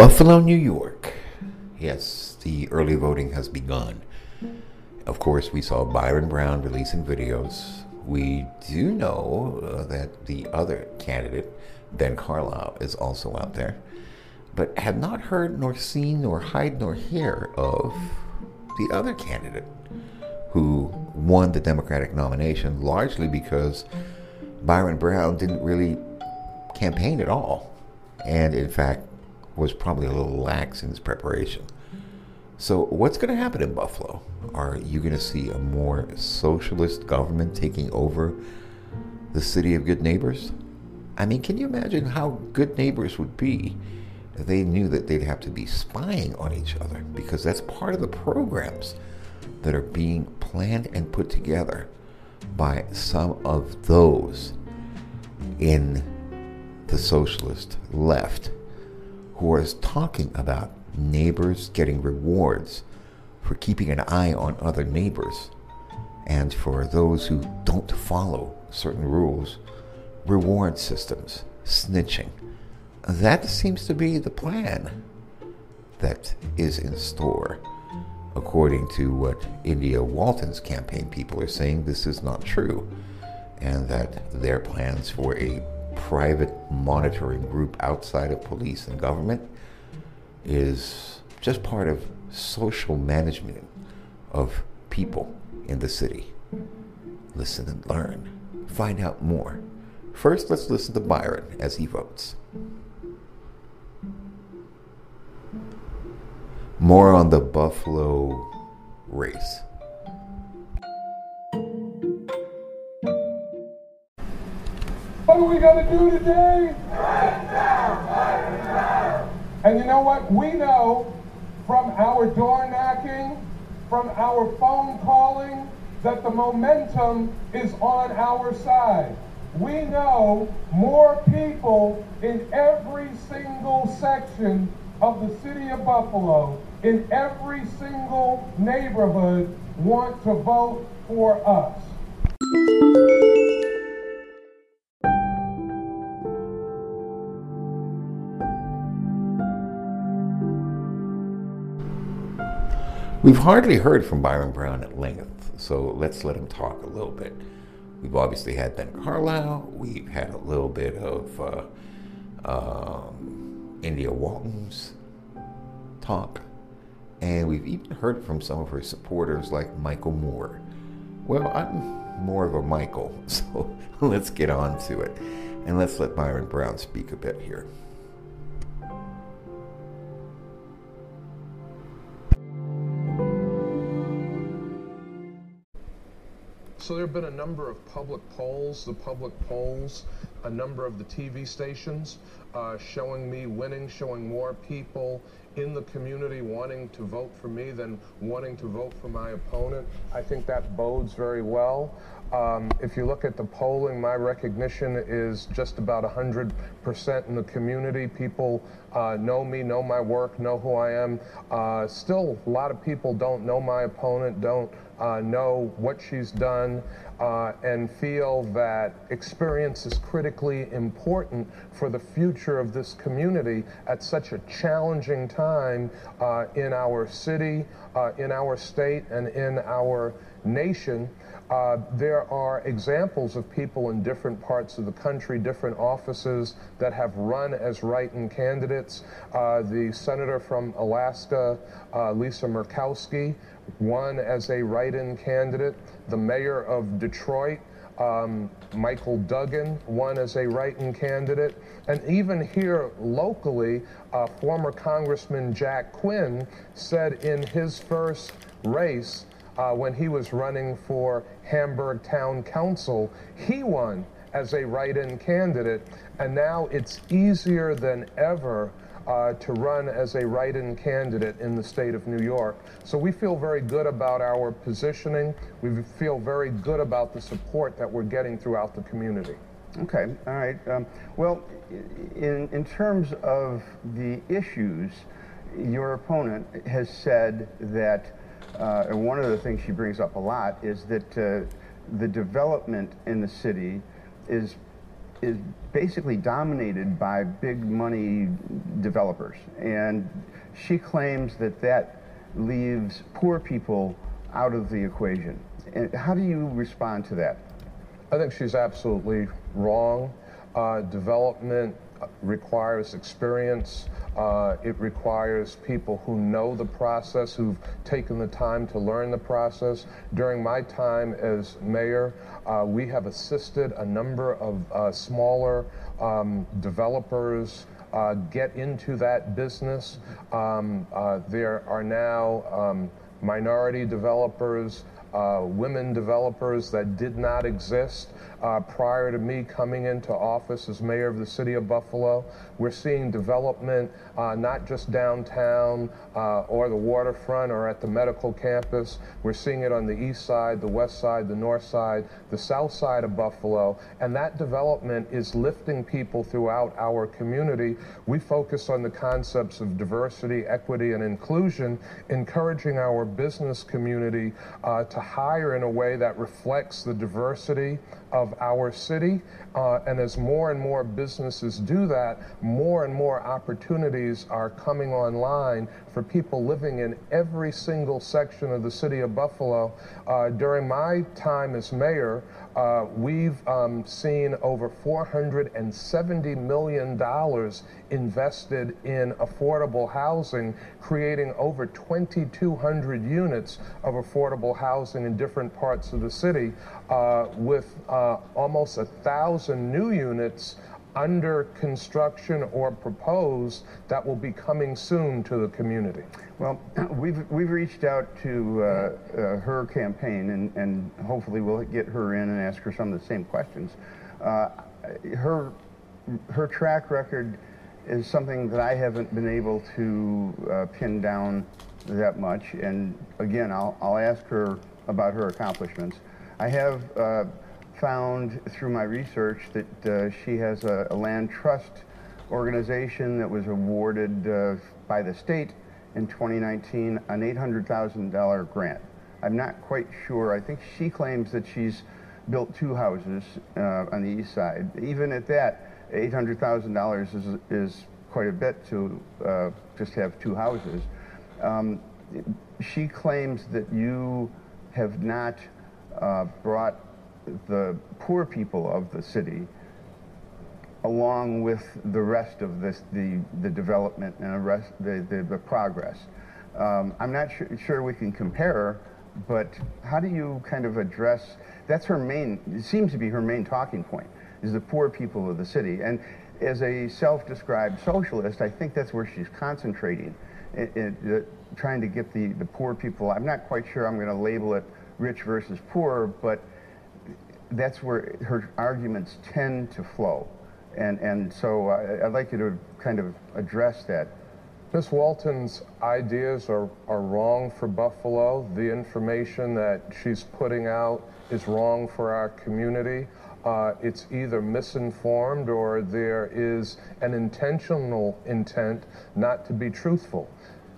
Buffalo, New York. Yes, the early voting has begun. Of course, we saw Byron Brown releasing videos. We do know uh, that the other candidate, Ben Carlisle, is also out there, but have not heard nor seen nor hide nor hear of the other candidate who won the Democratic nomination largely because Byron Brown didn't really campaign at all, and in fact was probably a little lax in his preparation. So, what's going to happen in Buffalo? Are you going to see a more socialist government taking over the city of good neighbors? I mean, can you imagine how good neighbors would be if they knew that they'd have to be spying on each other? Because that's part of the programs that are being planned and put together by some of those in the socialist left who is talking about neighbors getting rewards for keeping an eye on other neighbors, and for those who don't follow certain rules, reward systems, snitching. That seems to be the plan that is in store. According to what India Walton's campaign people are saying, this is not true, and that their plans for a private monitoring group outside of police and government is just part of social management of people in the city. Listen and learn. Find out more. First, let's listen to Byron as he votes. More on the Buffalo race. What are we going to do today? And you know what? We know from our door knocking, from our phone calling, that the momentum is on our side. We know more people in every single section of the city of Buffalo, in every single neighborhood, want to vote for us. We've hardly heard from Byron Brown at length, so let's let him talk a little bit. We've obviously had Ben Carlisle, we've had a little bit of uh, um, India Walton's talk, and we've even heard from some of her supporters like Michael Moore. Well, I'm more of a Michael, so let's get on to it, and let's let Byron Brown speak a bit here. So there have been a number of public polls, the public polls, a number of the TV stations uh, showing me winning, showing more people in the community wanting to vote for me than wanting to vote for my opponent. I think that bodes very well. Um, if you look at the polling, my recognition is just about 100% in the community. People uh, know me, know my work, know who I am. Uh, still, a lot of people don't know my opponent, don't uh, know what she's done, uh, and feel that experience is critically important for the future of this community at such a challenging time uh, in our city, uh, in our state, and in our nation. Uh, there are examples of people in different parts of the country, different offices that have run as write-in candidates. Uh, the senator from Alaska, uh, Lisa Murkowski, won as a write-in candidate. The mayor of Detroit, um, Michael Duggan won as a write-in candidate. And even here locally, uh, former Congressman Jack Quinn said in his first race uh, when he was running for Hamburg Town Council, he won as a write-in candidate. And now it's easier than ever uh, to run as a write-in candidate in the state of New York. So we feel very good about our positioning. We feel very good about the support that we're getting throughout the community. Okay, all right. Um, well, in, in terms of the issues, your opponent has said that, uh, and one of the things she brings up a lot is that uh, the development in the city is is basically dominated by big money developers. And she claims that that leaves poor people out of the equation. And how do you respond to that? I think she's absolutely wrong. Uh, development requires experience. Uh, it requires people who know the process, who've taken the time to learn the process. During my time as mayor, uh, we have assisted a number of uh, smaller um, developers uh, get into that business. Um, uh, there are now um, minority developers uh, women developers that did not exist uh, prior to me coming into office as mayor of the city of Buffalo. We're seeing development uh, not just downtown uh, or the waterfront or at the medical campus. We're seeing it on the east side, the west side, the north side, the south side of Buffalo. And that development is lifting people throughout our community. We focus on the concepts of diversity, equity, and inclusion, encouraging our business community uh, to hire in a way that reflects the diversity of our city. Uh, and as more and more businesses do that, more and more opportunities are coming online for people living in every single section of the city of Buffalo. Uh, during my time as mayor, uh, we've um, seen over $470 million invested in affordable housing, creating over 2,200 units of affordable housing in different parts of the city, uh, with uh, almost a thousand new units under construction or proposed that will be coming soon to the community? Well, we've, we've reached out to uh, uh, her campaign and, and hopefully we'll get her in and ask her some of the same questions. Uh, her, her track record is something that I haven't been able to uh, pin down that much. And again, I'll, I'll ask her about her accomplishments. I have uh, found through my research that uh, she has a, a, land trust organization that was awarded uh, by the state in 2019 an $800,000 grant. I'm not quite sure. I think she claims that she's built two houses uh, on the east side. Even at that, $800,000 is, is quite a bit to uh, just have two houses. Um, she claims that you have not uh, brought the poor people of the city along with the rest of this, the, the development and the, rest, the, the, the progress. Um, I'm not sure, sure we can compare, but how do you kind of address, that's her main, it seems to be her main talking point, is the poor people of the city. And as a self-described socialist, I think that's where she's concentrating, it, it, uh, trying to get the, the poor people, I'm not quite sure I'm going to label it rich versus poor, but that's where her arguments tend to flow. And, and so uh, I'd like you to kind of address that. Ms. Walton's ideas are, are wrong for Buffalo. The information that she's putting out is wrong for our community. Uh, it's either misinformed or there is an intentional intent not to be truthful.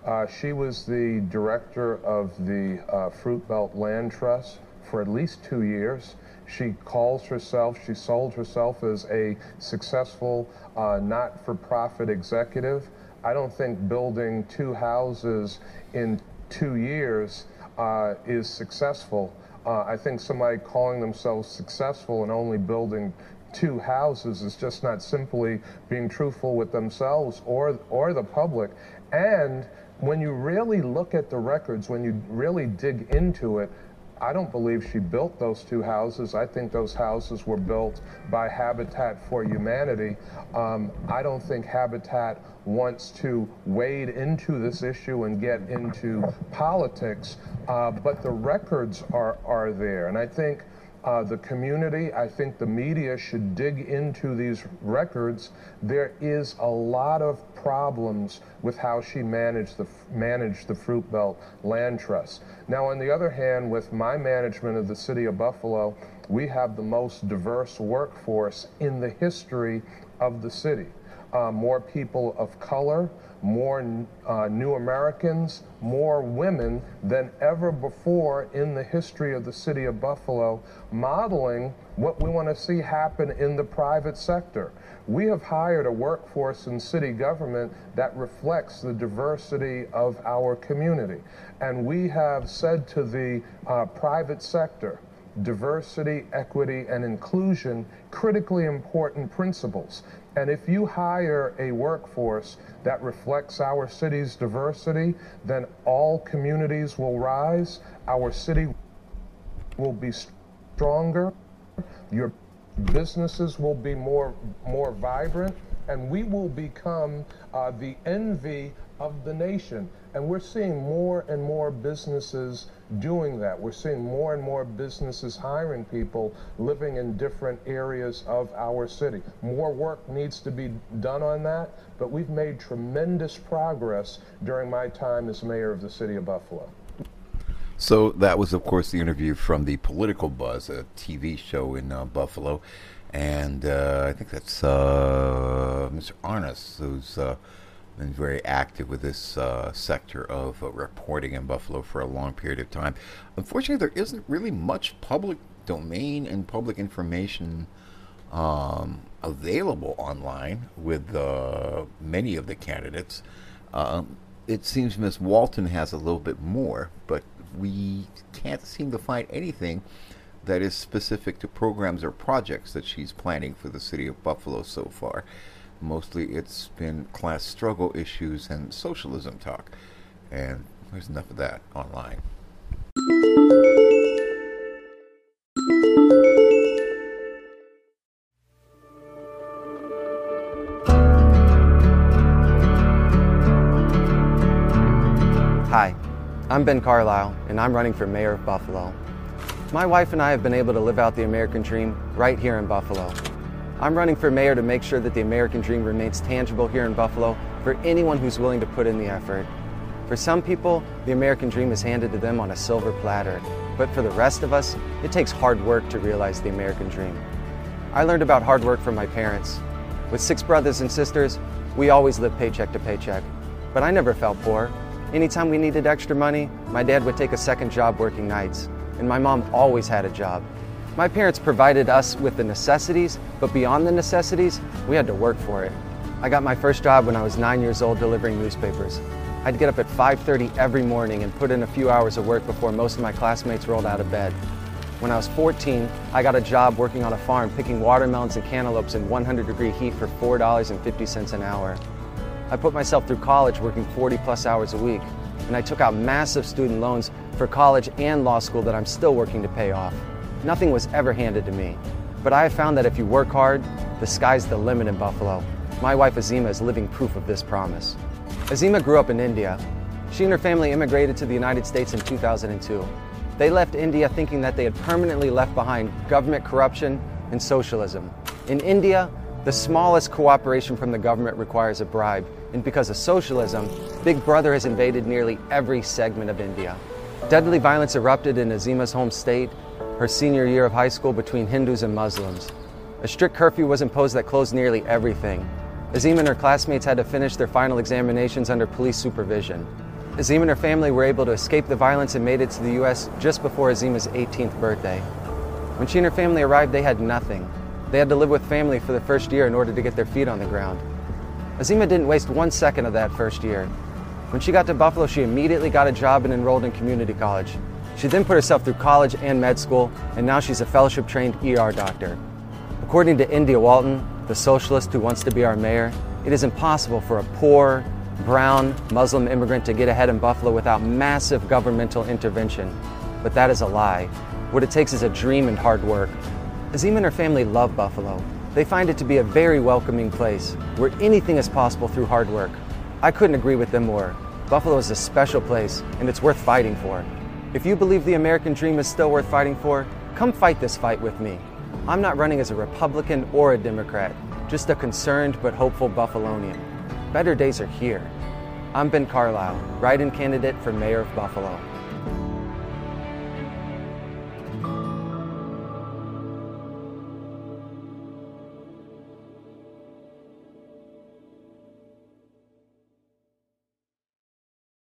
Uh, she was the director of the uh, Fruit Belt Land Trust for at least two years. She calls herself, she sold herself as a successful uh, not for profit executive. I don't think building two houses in two years uh, is successful. Uh, I think somebody calling themselves successful and only building two houses is just not simply being truthful with themselves or or the public. And when you really look at the records, when you really dig into it, I don't believe she built those two houses. I think those houses were built by Habitat for Humanity. Um, I don't think Habitat wants to wade into this issue and get into politics, uh, but the records are, are there. And I think uh, the community, I think the media should dig into these records. There is a lot of problems with how she managed the managed the Fruit Belt Land Trust. Now, on the other hand, with my management of the city of Buffalo, we have the most diverse workforce in the history of the city. Uh, more people of color, more uh, new Americans, more women than ever before in the history of the city of Buffalo, modeling what we want to see happen in the private sector. We have hired a workforce in city government that reflects the diversity of our community. And we have said to the uh, private sector, diversity, equity, and inclusion, critically important principles. And if you hire a workforce that reflects our city's diversity, then all communities will rise, our city will be stronger, your businesses will be more, more vibrant, and we will become uh, the envy of the nation. And we're seeing more and more businesses doing that. We're seeing more and more businesses hiring people living in different areas of our city. More work needs to be done on that, but we've made tremendous progress during my time as mayor of the city of Buffalo. So that was, of course, the interview from the Political Buzz, a TV show in uh, Buffalo, and uh, I think that's uh, Mr. Arness, who's uh, been very active with this uh, sector of uh, reporting in Buffalo for a long period of time. Unfortunately, there isn't really much public domain and public information um, available online with uh, many of the candidates. Um, it seems Ms. Walton has a little bit more, but we can't seem to find anything that is specific to programs or projects that she's planning for the city of Buffalo so far. Mostly it's been class struggle issues and socialism talk. And there's enough of that online. Hi, I'm Ben Carlisle, and I'm running for mayor of Buffalo. My wife and I have been able to live out the American dream right here in Buffalo. I'm running for mayor to make sure that the American dream remains tangible here in Buffalo for anyone who's willing to put in the effort. For some people, the American dream is handed to them on a silver platter, but for the rest of us, it takes hard work to realize the American dream. I learned about hard work from my parents. With six brothers and sisters, we always lived paycheck to paycheck, but I never felt poor. Anytime we needed extra money, my dad would take a second job working nights, and my mom always had a job. My parents provided us with the necessities, but beyond the necessities, we had to work for it. I got my first job when I was nine years old delivering newspapers. I'd get up at 5.30 every morning and put in a few hours of work before most of my classmates rolled out of bed. When I was 14, I got a job working on a farm picking watermelons and cantaloupes in 100 degree heat for $4.50 an hour. I put myself through college working 40 plus hours a week, and I took out massive student loans for college and law school that I'm still working to pay off. Nothing was ever handed to me. But I have found that if you work hard, the sky's the limit in Buffalo. My wife Azima is living proof of this promise. Azima grew up in India. She and her family immigrated to the United States in 2002. They left India thinking that they had permanently left behind government corruption and socialism. In India, the smallest cooperation from the government requires a bribe, and because of socialism, Big Brother has invaded nearly every segment of India. Deadly violence erupted in Azima's home state, her senior year of high school between Hindus and Muslims. A strict curfew was imposed that closed nearly everything. Azima and her classmates had to finish their final examinations under police supervision. Azima and her family were able to escape the violence and made it to the U.S. just before Azima's 18th birthday. When she and her family arrived, they had nothing. They had to live with family for the first year in order to get their feet on the ground. Azima didn't waste one second of that first year. When she got to Buffalo, she immediately got a job and enrolled in community college. She then put herself through college and med school, and now she's a fellowship trained ER doctor. According to India Walton, the socialist who wants to be our mayor, it is impossible for a poor, brown Muslim immigrant to get ahead in Buffalo without massive governmental intervention. But that is a lie. What it takes is a dream and hard work. Azima and her family love Buffalo. They find it to be a very welcoming place where anything is possible through hard work. I couldn't agree with them more. Buffalo is a special place and it's worth fighting for. If you believe the American dream is still worth fighting for, come fight this fight with me. I'm not running as a Republican or a Democrat, just a concerned but hopeful Buffalonian. Better days are here. I'm Ben Carlisle, write-in candidate for mayor of Buffalo.